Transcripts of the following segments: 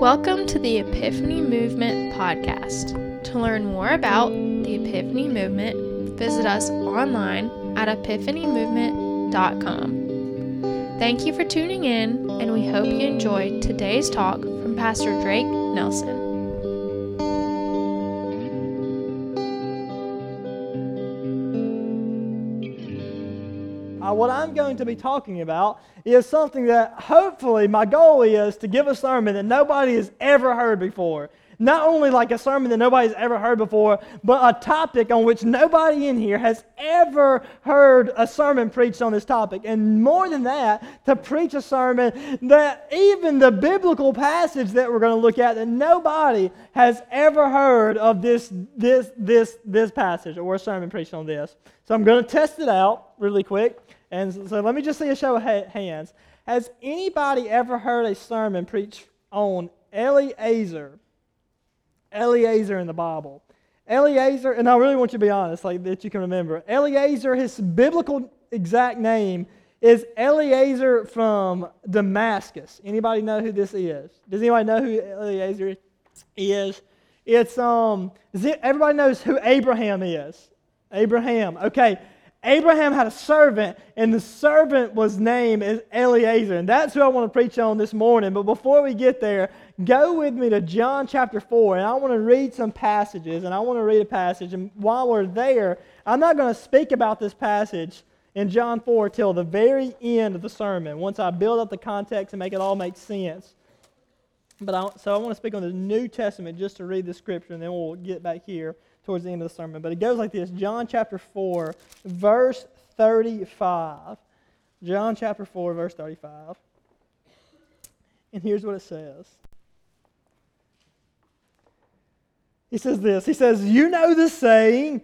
Welcome to the Epiphany Movement podcast. To learn more about the Epiphany Movement, visit us online at epiphanymovement.com. Thank you for tuning in, and we hope you enjoyed today's talk from Pastor Drake Nelson. What I'm going to be talking about is something that hopefully my goal is to give a sermon that nobody has ever heard before. Not only like a sermon that nobody's ever heard before, but a topic on which nobody in here has ever heard a sermon preached on this topic. And more than that, to preach a sermon that even the biblical passage that we're going to look at, that nobody has ever heard of this, this, this, this passage or a sermon preached on this. So I'm going to test it out really quick. And so let me just see a show of hands. Has anybody ever heard a sermon preached on Eliezer? Eliezer in the Bible. Eliezer, and I really want you to be honest, like that you can remember. Eliezer, his biblical exact name is Eliezer from Damascus. Anybody know who this is? Does anybody know who Eliezer is? It's um. Everybody knows who Abraham is. Abraham. Okay. Abraham had a servant, and the servant was named as Eliezer. And that's who I want to preach on this morning. But before we get there, go with me to John chapter 4, and I want to read some passages, and I want to read a passage. And while we're there, I'm not going to speak about this passage in John 4 till the very end of the sermon, once I build up the context and make it all make sense. But I, so I want to speak on the New Testament just to read the scripture, and then we'll get back here towards the end of the sermon. But it goes like this John chapter 4, verse 35. John chapter 4, verse 35. And here's what it says. He says this He says, You know the saying,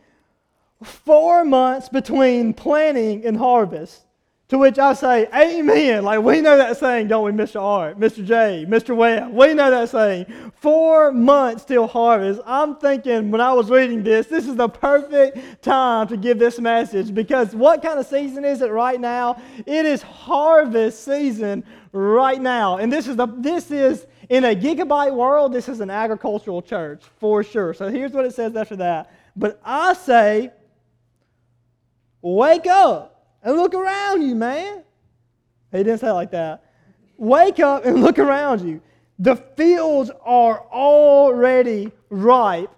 four months between planting and harvest. To which I say, Amen. Like we know that saying, don't we, Mr. Art, Mr. J, Mr. Webb? We know that saying. Four months till harvest. I'm thinking when I was reading this, this is the perfect time to give this message because what kind of season is it right now? It is harvest season right now. And this is the this is in a gigabyte world, this is an agricultural church for sure. So here's what it says after that. But I say, wake up and look around you, man. He didn't say it like that. Wake up and look around you. The fields are already ripe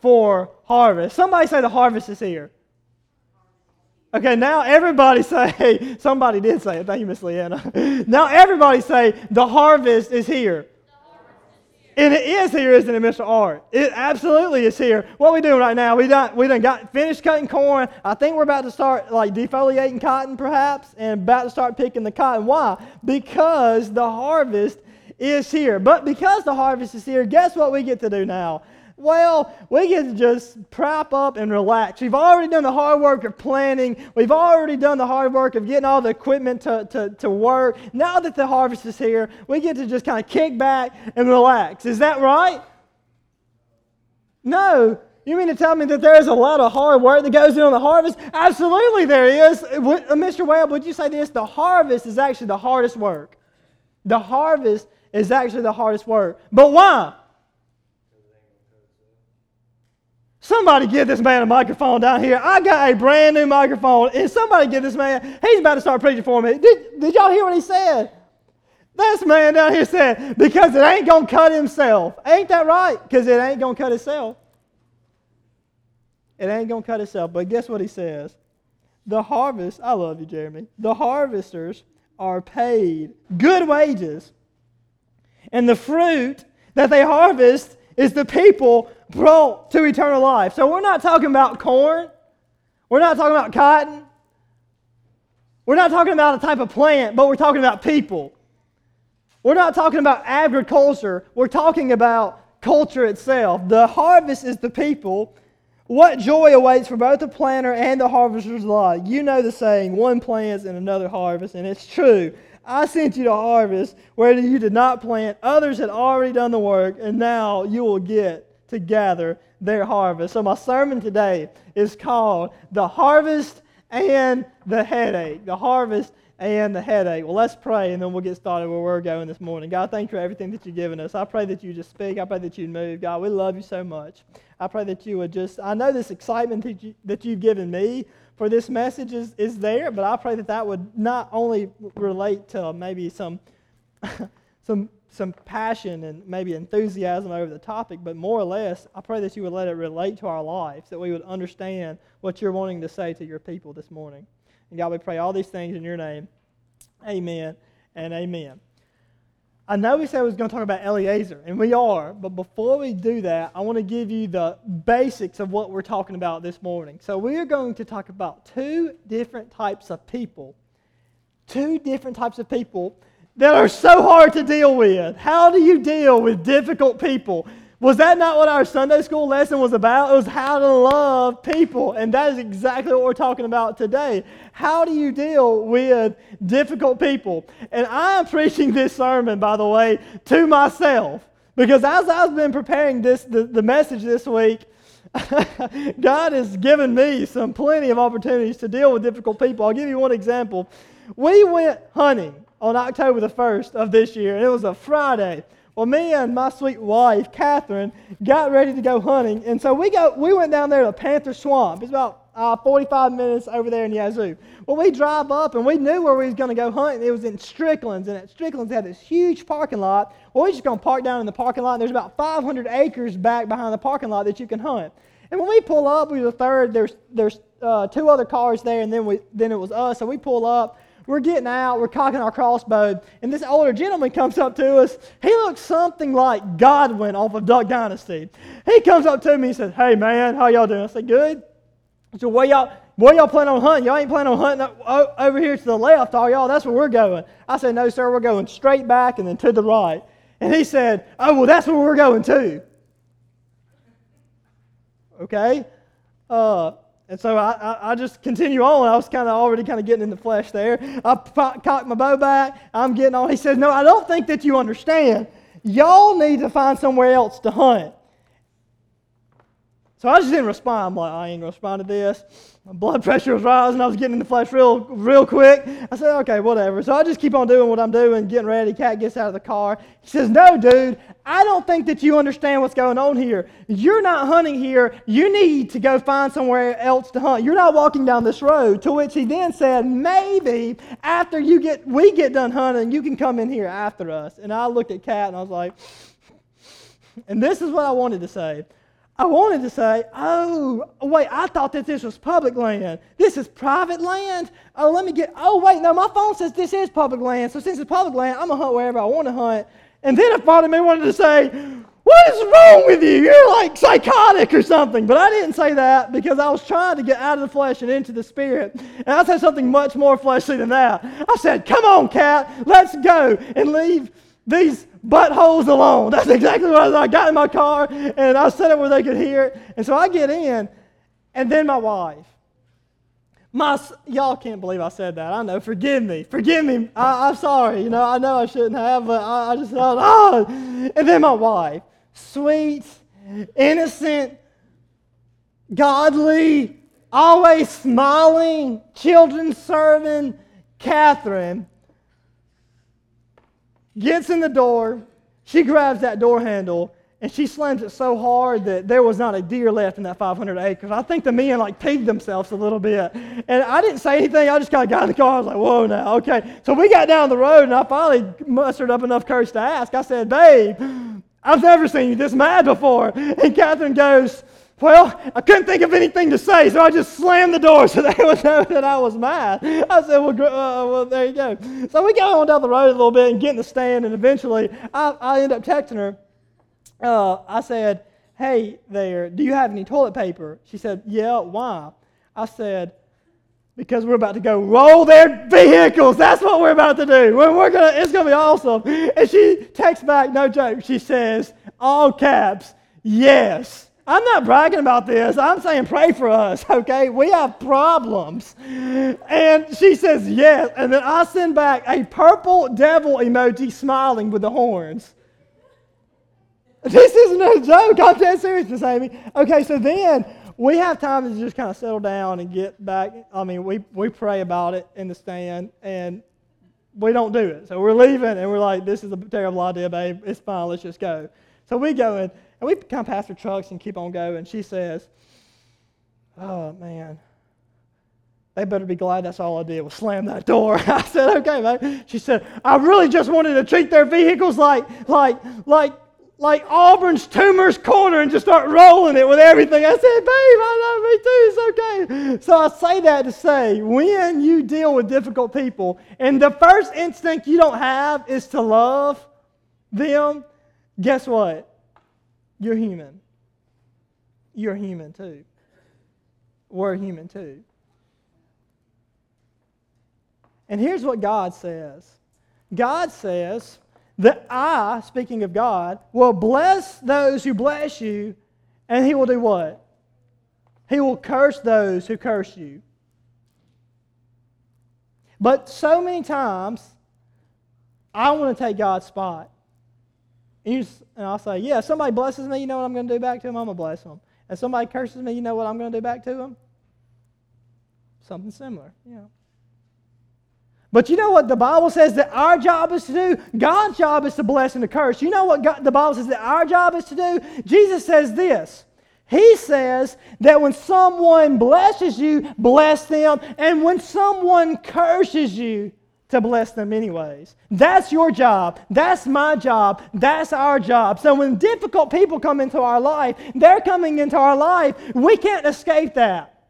for harvest. Somebody say the harvest is here. Okay, now everybody say, somebody did say it. Thank you, Miss Leanna. Now everybody say, the harvest is here. And it is here, isn't it, Mr. Art? It absolutely is here. What we doing right now? We done, we done got finished cutting corn. I think we're about to start like defoliating cotton, perhaps, and about to start picking the cotton. Why? Because the harvest is here. But because the harvest is here, guess what we get to do now? Well, we get to just prop up and relax. We've already done the hard work of planning. We've already done the hard work of getting all the equipment to, to, to work. Now that the harvest is here, we get to just kind of kick back and relax. Is that right? No. You mean to tell me that there's a lot of hard work that goes in on the harvest? Absolutely, there is. Uh, Mr. Webb, would you say this? The harvest is actually the hardest work. The harvest is actually the hardest work. But why? Somebody give this man a microphone down here. I got a brand new microphone, and somebody give this man, he's about to start preaching for me. Did, did y'all hear what he said? This man down here said, because it ain't going to cut himself. Ain't that right? Because it ain't going to cut itself. It ain't going to cut itself. But guess what he says? The harvest, I love you, Jeremy. The harvesters are paid good wages. And the fruit that they harvest is the people brought to eternal life. So we're not talking about corn. We're not talking about cotton. We're not talking about a type of plant, but we're talking about people. We're not talking about agriculture. We're talking about culture itself. The harvest is the people. What joy awaits for both the planter and the harvester's lot. You know the saying, one plants and another harvests, and it's true. I sent you to harvest where you did not plant. Others had already done the work, and now you will get to gather their harvest. So, my sermon today is called The Harvest and the headache. The harvest and the headache. Well, let's pray and then we'll get started where we're going this morning. God, thank you for everything that you've given us. I pray that you just speak. I pray that you move. God, we love you so much. I pray that you would just, I know this excitement that, you, that you've given me for this message is, is there, but I pray that that would not only relate to maybe some, some, some passion and maybe enthusiasm over the topic, but more or less, I pray that you would let it relate to our lives, that we would understand what you're wanting to say to your people this morning. And God, we pray all these things in your name. Amen and amen. I know we said we was going to talk about Eliezer, and we are, but before we do that, I want to give you the basics of what we're talking about this morning. So we are going to talk about two different types of people. Two different types of people that are so hard to deal with. How do you deal with difficult people? Was that not what our Sunday school lesson was about? It was how to love people. And that is exactly what we're talking about today. How do you deal with difficult people? And I'm preaching this sermon, by the way, to myself. Because as I've been preparing this the, the message this week, God has given me some plenty of opportunities to deal with difficult people. I'll give you one example. We went hunting on October the 1st of this year, and it was a Friday. Well, me and my sweet wife, Catherine, got ready to go hunting. And so we, go, we went down there to Panther Swamp. It's about uh, 45 minutes over there in Yazoo. Well, we drive up and we knew where we was going to go hunting. It was in Strickland's. And at Strickland's, they had this huge parking lot. Well, we just going to park down in the parking lot. There's about 500 acres back behind the parking lot that you can hunt. And when we pull up, we were the third. There's, there's uh, two other cars there, and then, we, then it was us. So we pull up. We're getting out, we're cocking our crossbow, and this older gentleman comes up to us. He looks something like Godwin off of Duck Dynasty. He comes up to me and says, Hey man, how y'all doing? I said, Good. So where y'all where y'all plan on hunting? Y'all ain't planning on hunting over here to the left, are y'all? That's where we're going. I said, No, sir, we're going straight back and then to the right. And he said, Oh, well, that's where we're going too. Okay? Uh, and so I, I, I, just continue on. I was kind of already kind of getting in the flesh there. I cocked my bow back. I'm getting on. He says, No, I don't think that you understand. Y'all need to find somewhere else to hunt. So I just didn't respond. I'm like, I ain't to respond to this. My blood pressure was rising. I was getting in the flesh real, real quick. I said, okay, whatever. So I just keep on doing what I'm doing, getting ready. Cat gets out of the car. He says, no, dude, I don't think that you understand what's going on here. You're not hunting here. You need to go find somewhere else to hunt. You're not walking down this road. To which he then said, maybe after you get, we get done hunting, you can come in here after us. And I looked at Cat and I was like, and this is what I wanted to say. I wanted to say, oh, wait, I thought that this was public land. This is private land. Oh, let me get, oh, wait, no, my phone says this is public land. So since it's public land, I'm going to hunt wherever I want to hunt. And then a part of me wanted to say, what is wrong with you? You're like psychotic or something. But I didn't say that because I was trying to get out of the flesh and into the spirit. And I said something much more fleshly than that. I said, come on, cat, let's go and leave these buttholes alone. That's exactly what I, was. I got in my car and I set it where they could hear it. And so I get in, and then my wife. My, y'all can't believe I said that. I know. Forgive me. Forgive me. I, am sorry. You know, I know I shouldn't have, but I, I just thought, oh. And then my wife, sweet, innocent, godly, always smiling, children serving Catherine gets in the door. She grabs that door handle and she slams it so hard that there was not a deer left in that 500 acres. I think the men like peeved themselves a little bit. And I didn't say anything. I just kind of got in the car. I was like, whoa, now, okay. So we got down the road and I finally mustered up enough courage to ask. I said, babe, I've never seen you this mad before. And Catherine goes, well, I couldn't think of anything to say, so I just slammed the door so they would know that I was mad. I said, well, uh, well, there you go. So we go on down the road a little bit and get in the stand, and eventually I, I end up texting her. Uh, I said, hey there, do you have any toilet paper? She said, yeah, why? I said, because we're about to go roll their vehicles. That's what we're about to do. We're, we're gonna, it's going to be awesome. And she texts back, no joke, she says, all caps, yes. I'm not bragging about this. I'm saying pray for us, okay? We have problems. And she says yes. And then I send back a purple devil emoji smiling with the horns. This isn't a joke. I'm dead serious, Miss Amy. Okay, so then we have time to just kind of settle down and get back. I mean, we, we pray about it in the stand, and we don't do it. So we're leaving, and we're like, this is a terrible idea, babe. It's fine. Let's just go. So we go in, and we kind of pass her trucks and keep on going. She says, oh, man. They better be glad that's all I did was slam that door. I said, okay, mate. She said, I really just wanted to treat their vehicles like, like, like like Auburn's Toomer's Corner and just start rolling it with everything. I said, babe, I know, me too, it's okay. So I say that to say, when you deal with difficult people, and the first instinct you don't have is to love them, guess what? You're human. You're human too. We're human too. And here's what God says God says, that I, speaking of God, will bless those who bless you, and he will do what? He will curse those who curse you. But so many times, I want to take God's spot. And, just, and I'll say, yeah, somebody blesses me, you know what I'm going to do back to them? I'm going to bless them. And somebody curses me, you know what I'm going to do back to them? Something similar, yeah. But you know what the Bible says that our job is to do? God's job is to bless and to curse. You know what God, the Bible says that our job is to do? Jesus says this. He says that when someone blesses you, bless them, and when someone curses you, to bless them anyways. That's your job. That's my job. That's our job. So when difficult people come into our life, they're coming into our life. We can't escape that.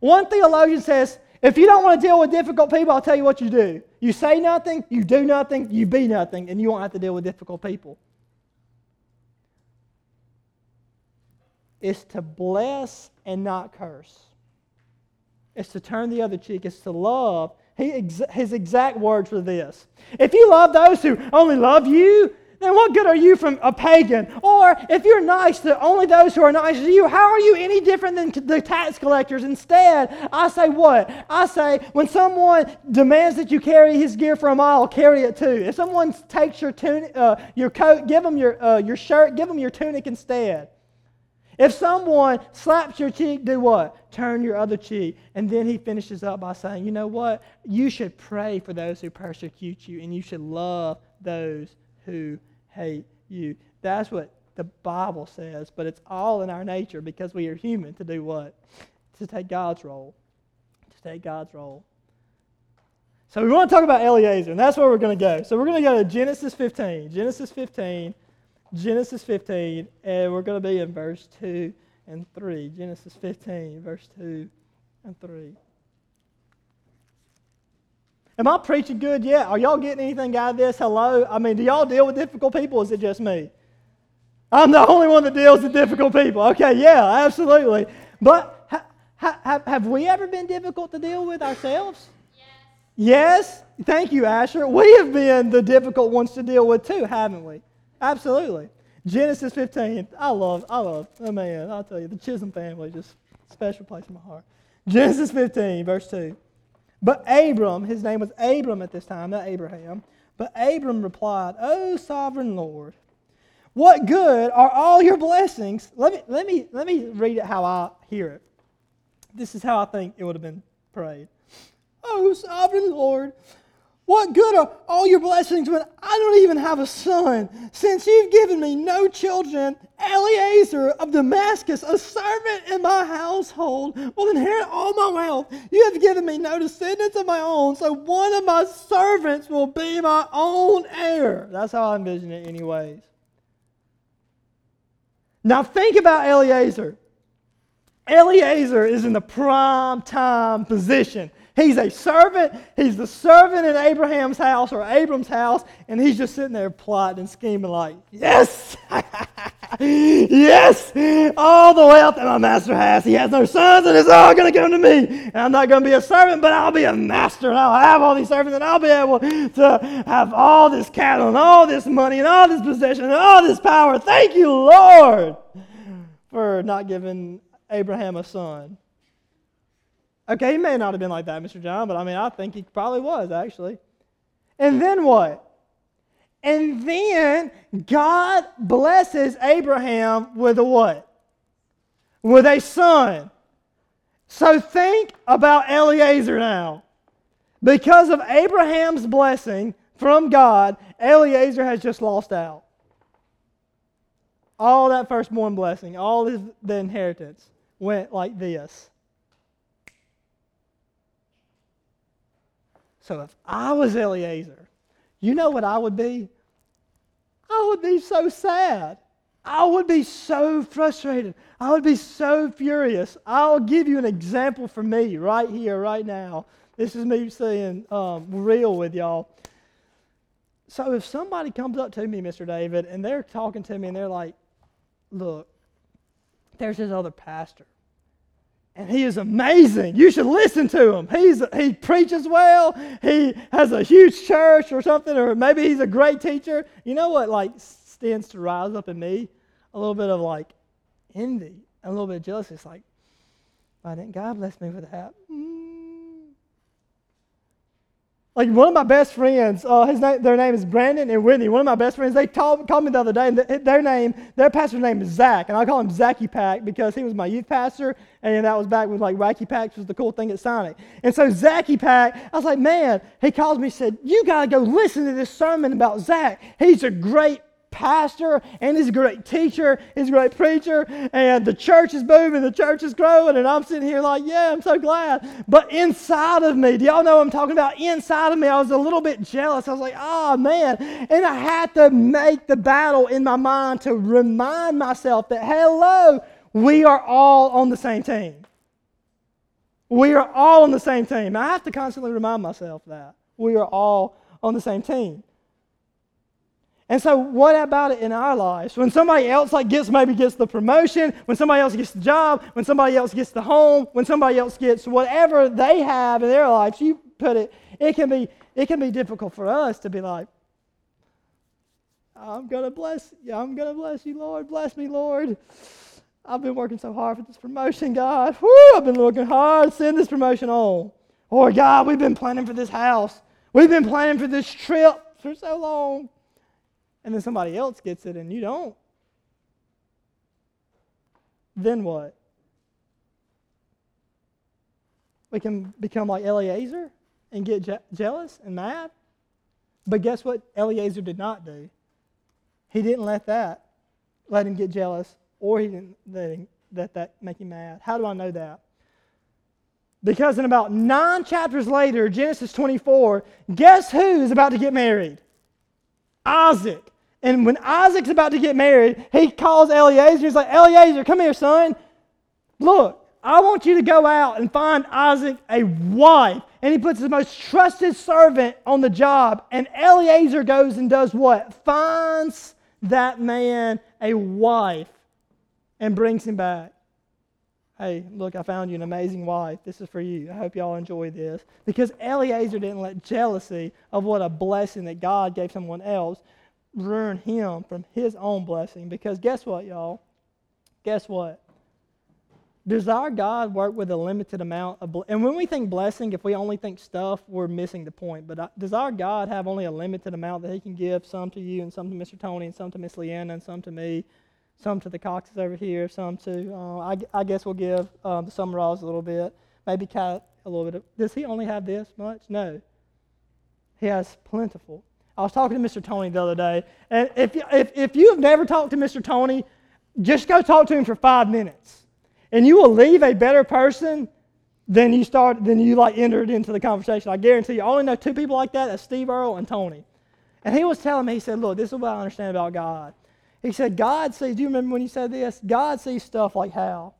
One theologian says if you don't want to deal with difficult people, I'll tell you what you do. You say nothing, you do nothing, you be nothing, and you won't have to deal with difficult people. It's to bless and not curse. It's to turn the other cheek. It's to love. He, his exact words were this If you love those who only love you, then what good are you from a pagan? Or if you're nice to only those who are nice to you, how are you any different than the tax collectors? Instead, I say what? I say when someone demands that you carry his gear for a mile, carry it too. If someone takes your tunic, uh, your coat, give them your, uh, your shirt, give them your tunic instead. If someone slaps your cheek, do what? Turn your other cheek. And then he finishes up by saying, you know what? You should pray for those who persecute you, and you should love those who hate you. That's what the Bible says, but it's all in our nature because we are human to do what? To take God's role. To take God's role. So we want to talk about Eliezer, and that's where we're going to go. So we're going to go to Genesis 15. Genesis 15. Genesis 15, and we're going to be in verse 2 and 3. Genesis 15, verse 2 and 3. Am I preaching good yet? Are y'all getting anything out of this? Hello? I mean, do y'all deal with difficult people? is it just me? I'm the only one that deals with difficult people. Okay, yeah, absolutely. But ha, ha, have we ever been difficult to deal with ourselves? Yes. yes? Thank you, Asher. We have been the difficult ones to deal with too, haven't we? Absolutely. Genesis 15. I love, I love, oh man, I'll tell you, the Chisholm family just special place in my heart. Genesis 15, verse 2. But Abram, his name was Abram at this time, not Abraham. But Abram replied, O sovereign Lord, what good are all your blessings? Let me, let me, let me read it how I hear it. This is how I think it would have been prayed. Oh, sovereign Lord, what good are all your blessings when I don't even have a son? Since you've given me no children, Eliezer of Damascus, a servant in my household, will inherit all my wealth. You have given me no descendants of my own, so one of my servants will be my own heir. That's how I envision it, anyways. Now think about Eliezer. Eliezer is in the prime time position. He's a servant. He's the servant in Abraham's house or Abram's house, and he's just sitting there plotting and scheming like, yes, yes, all the wealth that my master has. He has no sons, and it's all going to come to me. And I'm not going to be a servant, but I'll be a master, and I'll have all these servants, and I'll be able to have all this cattle and all this money and all this possession and all this power. Thank you, Lord, for not giving Abraham a son. Okay, he may not have been like that, Mr. John, but I mean, I think he probably was, actually. And then what? And then God blesses Abraham with a what? with a son. So think about Eliezer now. Because of Abraham's blessing from God, Eliezer has just lost out. All that firstborn blessing, all his, the inheritance went like this. So if I was Eliezer, you know what I would be? I would be so sad. I would be so frustrated. I would be so furious. I'll give you an example for me right here, right now. This is me saying um, real with y'all. So if somebody comes up to me, Mr. David, and they're talking to me and they're like, look, there's this other pastor. And he is amazing. You should listen to him. He's, he preaches well. He has a huge church or something, or maybe he's a great teacher. You know what, like, stands to rise up in me? A little bit of, like, envy, a little bit of jealousy. It's like, why didn't God bless me with that? Mm. Like one of my best friends, uh, his name, their name is Brandon and Whitney. One of my best friends, they told, called me the other day, and their name, their pastor's name is Zach, and I call him Zachy Pack because he was my youth pastor, and that was back when like Wacky Packs was the cool thing at Sonic. And so Zachy Pack, I was like, man, he calls me, said, you gotta go listen to this sermon about Zach. He's a great pastor and he's a great teacher, he's a great preacher, and the church is moving, the church is growing, and I'm sitting here like, yeah, I'm so glad. But inside of me, do y'all know what I'm talking about? Inside of me, I was a little bit jealous. I was like, oh man. And I had to make the battle in my mind to remind myself that, hello, we are all on the same team. We are all on the same team. I have to constantly remind myself that. We are all on the same team. And so, what about it in our lives? When somebody else like gets maybe gets the promotion, when somebody else gets the job, when somebody else gets the home, when somebody else gets whatever they have in their lives, you put it. It can be it can be difficult for us to be like, I'm gonna bless you. I'm gonna bless you, Lord. Bless me, Lord. I've been working so hard for this promotion, God. Woo, I've been working hard. Send this promotion on. Or God, we've been planning for this house. We've been planning for this trip for so long and then somebody else gets it and you don't, then what? We can become like Eliezer and get je- jealous and mad. But guess what Eliezer did not do? He didn't let that let him get jealous, or he didn't let, him, let that make him mad. How do I know that? Because in about nine chapters later, Genesis 24, guess who is about to get married? Isaac. And when Isaac's about to get married, he calls Eliezer. He's like, Eliezer, come here, son. Look, I want you to go out and find Isaac a wife. And he puts his most trusted servant on the job. And Eliezer goes and does what? Finds that man a wife and brings him back. Hey, look, I found you an amazing wife. This is for you. I hope y'all enjoy this. Because Eliezer didn't let jealousy of what a blessing that God gave someone else ruin him from his own blessing. Because guess what, y'all? Guess what? Does our God work with a limited amount of and when we think blessing, if we only think stuff, we're missing the point. But uh, does our God have only a limited amount that He can give? Some to you, and some to Mr. Tony, and some to Miss Leanna, and some to me, some to the Coxes over here, some to uh, I, I, guess we'll give um, the Summeralls a little bit, maybe Cat a little bit. Of, does He only have this much? No. He has plentiful. I was talking to Mr. Tony the other day, and if, if, if you have never talked to Mr. Tony, just go talk to him for five minutes, and you will leave a better person than you start than you like entered into the conversation. I guarantee you. I only know two people like that: that's Steve Earle and Tony. And he was telling me, he said, "Look, this is what I understand about God." He said, "God sees." Do you remember when you said this? God sees stuff like how?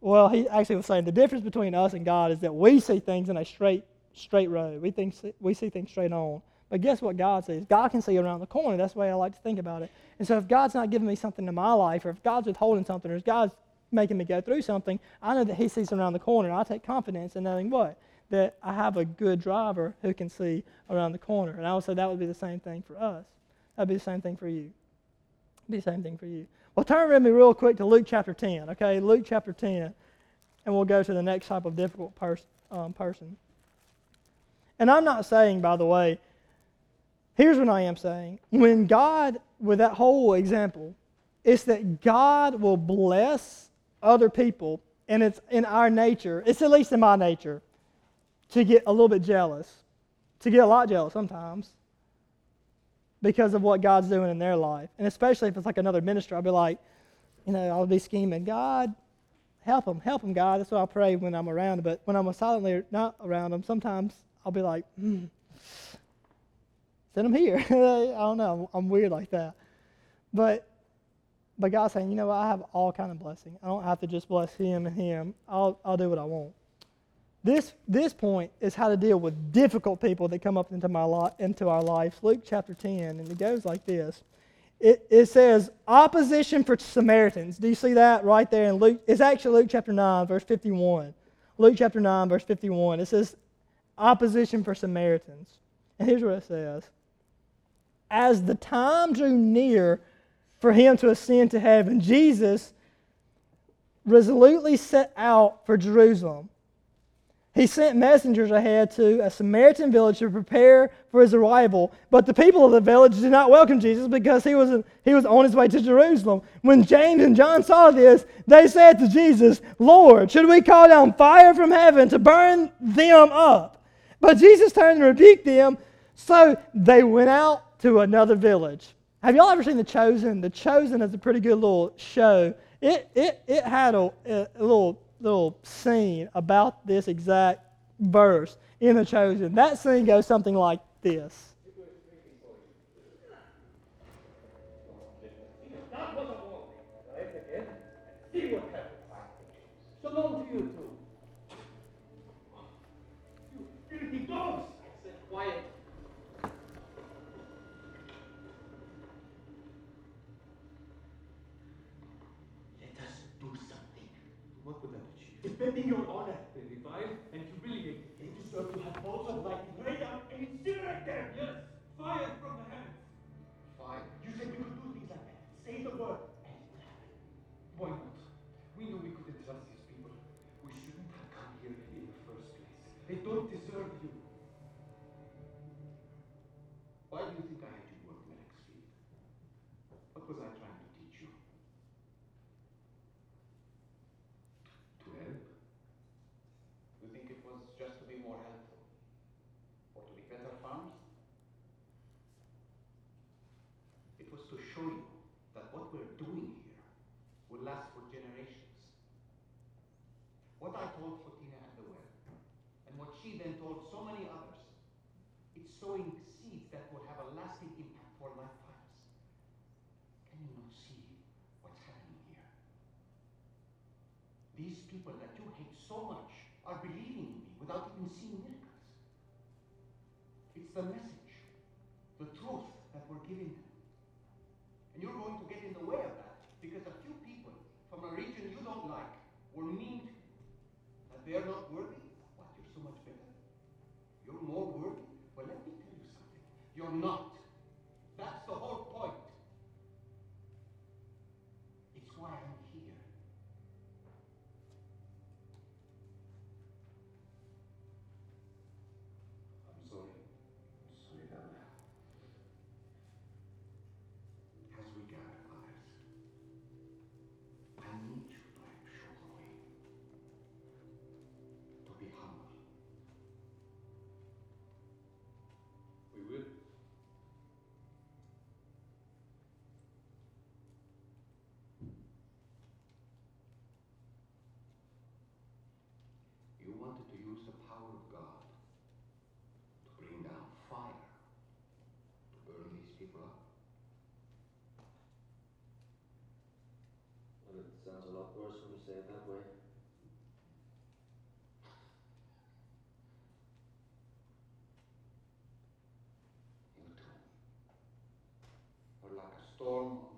Well, he actually was saying the difference between us and God is that we see things in a straight straight road. We think we see things straight on. But guess what God sees? God can see around the corner. That's the way I like to think about it. And so if God's not giving me something in my life, or if God's withholding something, or if God's making me go through something, I know that He sees around the corner. And I take confidence in knowing what? That I have a good driver who can see around the corner. And I would say that would be the same thing for us. That'd be the same thing for you. It'd be the same thing for you. Well, turn with me real quick to Luke chapter 10, okay? Luke chapter 10. And we'll go to the next type of difficult pers- um, person. And I'm not saying, by the way, Here's what I am saying. When God, with that whole example, it's that God will bless other people, and it's in our nature, it's at least in my nature, to get a little bit jealous, to get a lot jealous sometimes because of what God's doing in their life. And especially if it's like another minister, I'll be like, you know, I'll be scheming, God, help them, help them, God. That's what I pray when I'm around. But when I'm silently not around them, sometimes I'll be like, hmm, send them here. I don't know. I'm weird like that. But but God's saying, you know, I have all kind of blessing. I don't have to just bless him and him. I'll I'll do what I want. This this point is how to deal with difficult people that come up into my lot into our lives. Luke chapter 10, and it goes like this. It, it says opposition for Samaritans. Do you see that right there in Luke? It's actually Luke chapter 9, verse 51. Luke chapter 9, verse 51. It says opposition for Samaritans. And here's what it says As the time drew near for him to ascend to heaven, Jesus resolutely set out for Jerusalem. He sent messengers ahead to a Samaritan village to prepare for his arrival, but the people of the village did not welcome Jesus because he was, he was on his way to Jerusalem. When James and John saw this, they said to Jesus, Lord, should we call down fire from heaven to burn them up? But Jesus turned and rebuked them, so they went out to another village. Have y'all ever seen The Chosen? The Chosen is a pretty good little show. It, it, it had a, a little little scene about this exact verse in The Chosen. That scene goes something like this. You filthy dogs! I said quiet. Let us do something. What would achieve? Defending your honor. They revile and humiliate. They deserve to have balls of lightning rain down and incinerate them. Yes, fire from the heavens. Fine. You said you could do things like that. Say the word, and it will happen. Why not? We knew we couldn't trust these people. We shouldn't have come here in the first place. They don't deserve you. Why do you think I had you work Merrick's What was I trying to teach you? To help? You think it was just to be more helpful? Or to be better farmers? It was to show you that what we're doing here will last for generations. What I told Photina at the well, and what she then told so many others, it's sowing seeds that will have a lasting impact for lifetimes. Can you not see what's happening here? These people that you hate so much are believing in me without even seeing miracles. It's the message, the truth that we're giving them. And you're going to get in the way of that because a few people from a region you don't like were mean to. That they're not worthy? What, you're so much better? You're more worthy? Well, let me tell you something. You're not. Lot worse when you say it that way. We're like a storm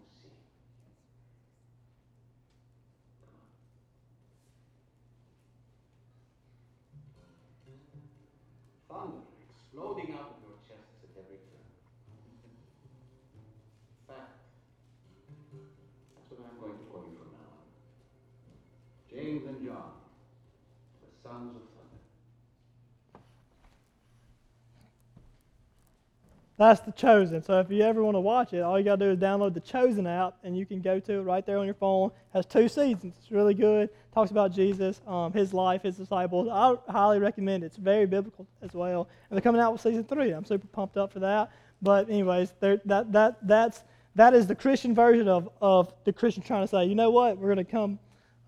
That's The Chosen. So if you ever want to watch it, all you got to do is download the Chosen app, and you can go to it right there on your phone. has two seasons. It's really good. Talks about Jesus, um, his life, his disciples. I highly recommend it. It's very biblical as well. And they're coming out with season three. I'm super pumped up for that. But anyways, that that that's that is the Christian version of of the Christian trying to say, you know what, we're going to come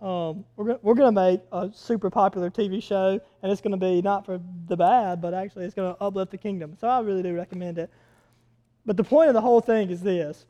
um, we're, we're going to make a super popular TV show, and it's going to be not for the bad, but actually it's going to uplift the kingdom. So I really do recommend it. But the point of the whole thing is this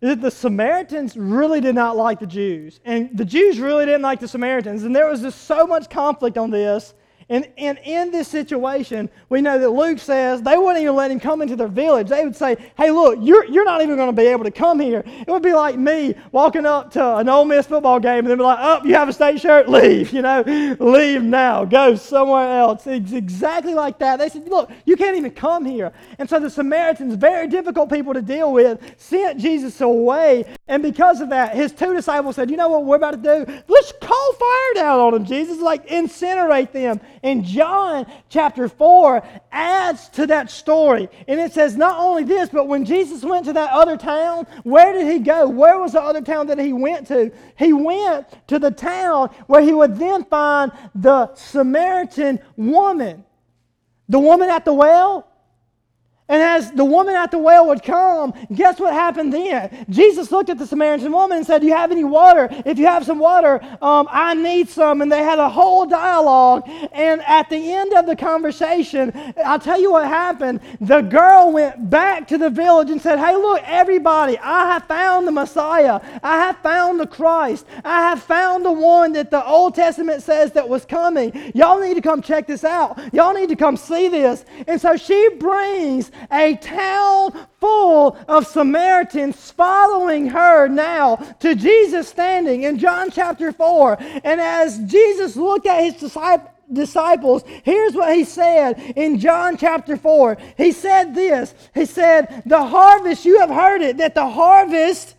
is that the Samaritans really did not like the Jews. And the Jews really didn't like the Samaritans. And there was just so much conflict on this and, and in this situation, we know that Luke says they wouldn't even let him come into their village. They would say, hey, look, you're, you're not even going to be able to come here. It would be like me walking up to an Ole Miss football game and they'd be like, oh, you have a state shirt? Leave, you know, leave now. Go somewhere else. It's exactly like that. They said, look, you can't even come here. And so the Samaritans, very difficult people to deal with, sent Jesus away. And because of that, his two disciples said, you know what we're about to do? Let's call fire down on them, Jesus, like incinerate them and John chapter 4 adds to that story. And it says not only this, but when Jesus went to that other town, where did he go? Where was the other town that he went to? He went to the town where he would then find the Samaritan woman. The woman at the well, and as the woman at the well would come, guess what happened then? Jesus looked at the Samaritan woman and said, Do you have any water? If you have some water, um, I need some. And they had a whole dialogue. And at the end of the conversation, I'll tell you what happened. The girl went back to the village and said, Hey, look, everybody, I have found the Messiah. I have found the Christ. I have found the one that the Old Testament says that was coming. Y'all need to come check this out. Y'all need to come see this. And so she brings a town full of Samaritans following her now to Jesus standing in John chapter 4. And as Jesus looked at his disciples, here's what he said in John chapter 4. He said this He said, The harvest, you have heard it, that the harvest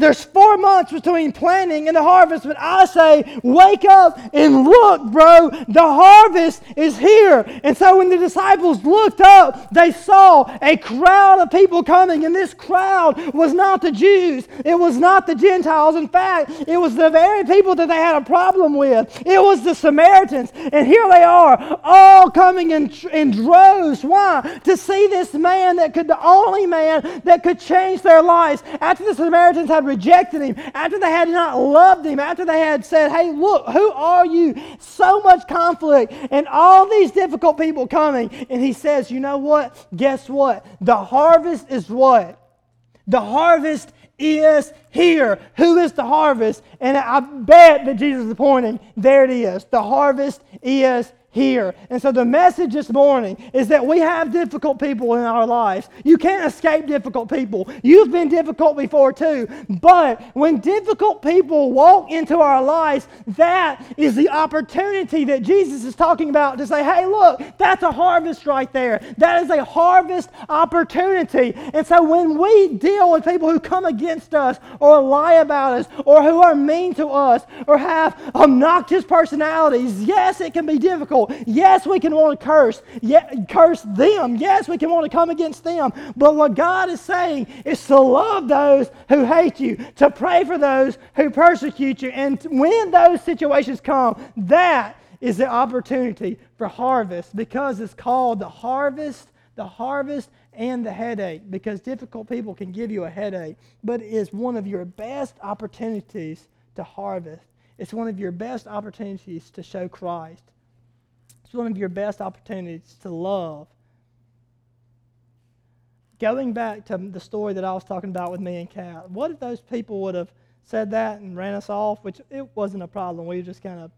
there's four months between planting and the harvest, but I say, wake up and look, bro. The harvest is here. And so when the disciples looked up, they saw a crowd of people coming, and this crowd was not the Jews, it was not the Gentiles. In fact, it was the very people that they had a problem with. It was the Samaritans. And here they are, all coming in, in droves. Why? To see this man that could, the only man that could change their lives. After the Samaritans had rejected him, after they had not loved him, after they had said, Hey, look, who are you? So much conflict and all these difficult people coming. And he says, You know what? Guess what? The harvest is what? The harvest is here. Who is the harvest? And I bet that Jesus is pointing, there it is. The harvest is here. And so the message this morning is that we have difficult people in our lives. You can't escape difficult people. You've been difficult before too. But when difficult people walk into our lives, that is the opportunity that Jesus is talking about to say, hey, look, that's a harvest right there. That is a harvest opportunity. And so when we deal with people who come against us or lie about us or who are mean to us or have obnoxious personalities, yes, it can be difficult people. Yes, we can want to curse, curse them. Yes, we can want to come against them. But what God is saying is to love those who hate you, to pray for those who persecute you. And when those situations come, that is the opportunity for harvest because it's called the harvest, the harvest and the headache because difficult people can give you a headache, but it is one of your best opportunities to harvest. It's one of your best opportunities to show Christ. It's one of your best opportunities to love. Going back to the story that I was talking about with me and Kat, what if those people would have said that and ran us off, which it wasn't a problem. We just kind of,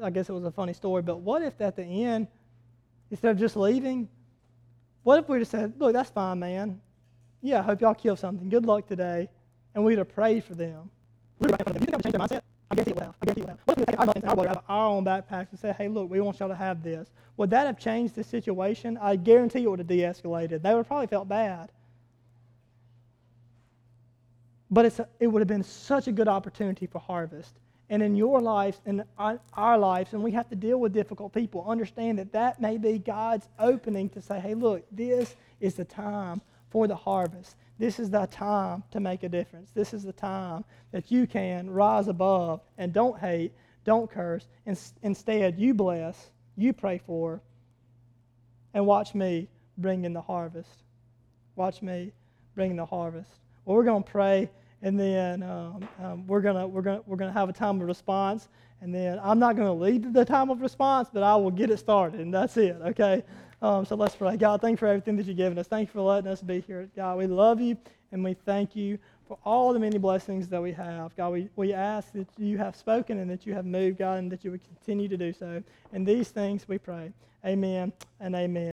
I guess it was a funny story. But what if at the end, instead of just leaving, what if we just said, look, that's fine, man. Yeah, I hope y'all kill something. Good luck today. And we'd have prayed for them. You think would change their mindset? I guess he would have. I guess he would have. What if we take our and our, our own backpacks and say, hey, look, we want y'all to have this? Would that have changed the situation? I guarantee it would have de escalated. They would have probably felt bad. But it's a, it would have been such a good opportunity for harvest. and in your lives and our lives, and we have to deal with difficult people. Understand that that may be God's opening to say, hey, look, this is the time for the harvest. This is the time to make a difference. This is the time that you can rise above and don't hate, don't curse. In, instead, you bless, you pray for, and watch me bring in the harvest. Watch me bring in the harvest. Well, we're going to pray, and then um, um, we're going to we're gonna, we're gonna have a time of response. And then I'm not going to lead the time of response, but I will get it started, and that's it, okay? Um, so let's pray. God, thank you for everything that you've given us. Thank you for letting us be here. God, we love you, and we thank you for all the many blessings that we have. God, we, we ask that you have spoken and that you have moved, God, and that you would continue to do so. And these things we pray. Amen and amen.